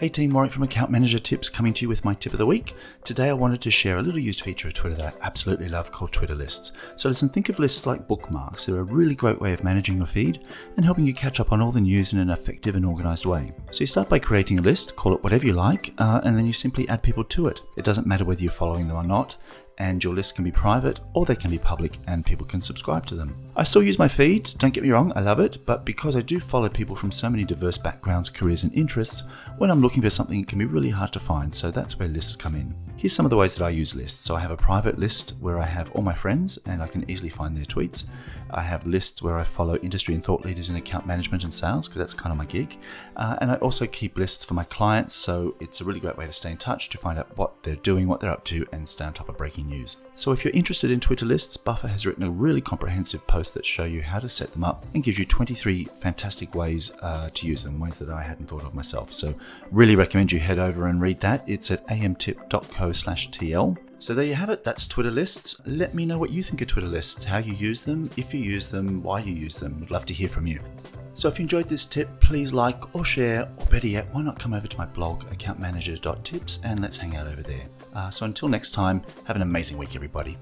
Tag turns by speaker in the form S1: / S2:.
S1: Hey team, Warwick from Account Manager Tips coming to you with my tip of the week. Today I wanted to share a little used feature of Twitter that I absolutely love called Twitter lists. So listen, think of lists like bookmarks. They're a really great way of managing your feed and helping you catch up on all the news in an effective and organized way. So you start by creating a list, call it whatever you like, uh, and then you simply add people to it. It doesn't matter whether you're following them or not and your list can be private or they can be public and people can subscribe to them. I still use my feed, don't get me wrong, I love it, but because I do follow people from so many diverse backgrounds, careers, and interests, when I'm looking for something, it can be really hard to find, so that's where lists come in. Here's some of the ways that I use lists. So I have a private list where I have all my friends and I can easily find their tweets. I have lists where I follow industry and thought leaders in account management and sales because that's kind of my gig. Uh, and I also keep lists for my clients, so it's a really great way to stay in touch to find out what they're doing, what they're up to, and stay on top of breaking news. So if you're interested in Twitter lists, Buffer has written a really comprehensive post that show you how to set them up and gives you 23 fantastic ways uh, to use them, ways that I hadn't thought of myself. So really recommend you head over and read that. It's at amtip.co slash TL. So there you have it. That's Twitter lists. Let me know what you think of Twitter lists, how you use them, if you use them, why you use them. Would love to hear from you. So if you enjoyed this tip, please like or share, or better yet, why not come over to my blog, accountmanager.tips, and let's hang out over there. Uh, so until next time, have an amazing week, everybody.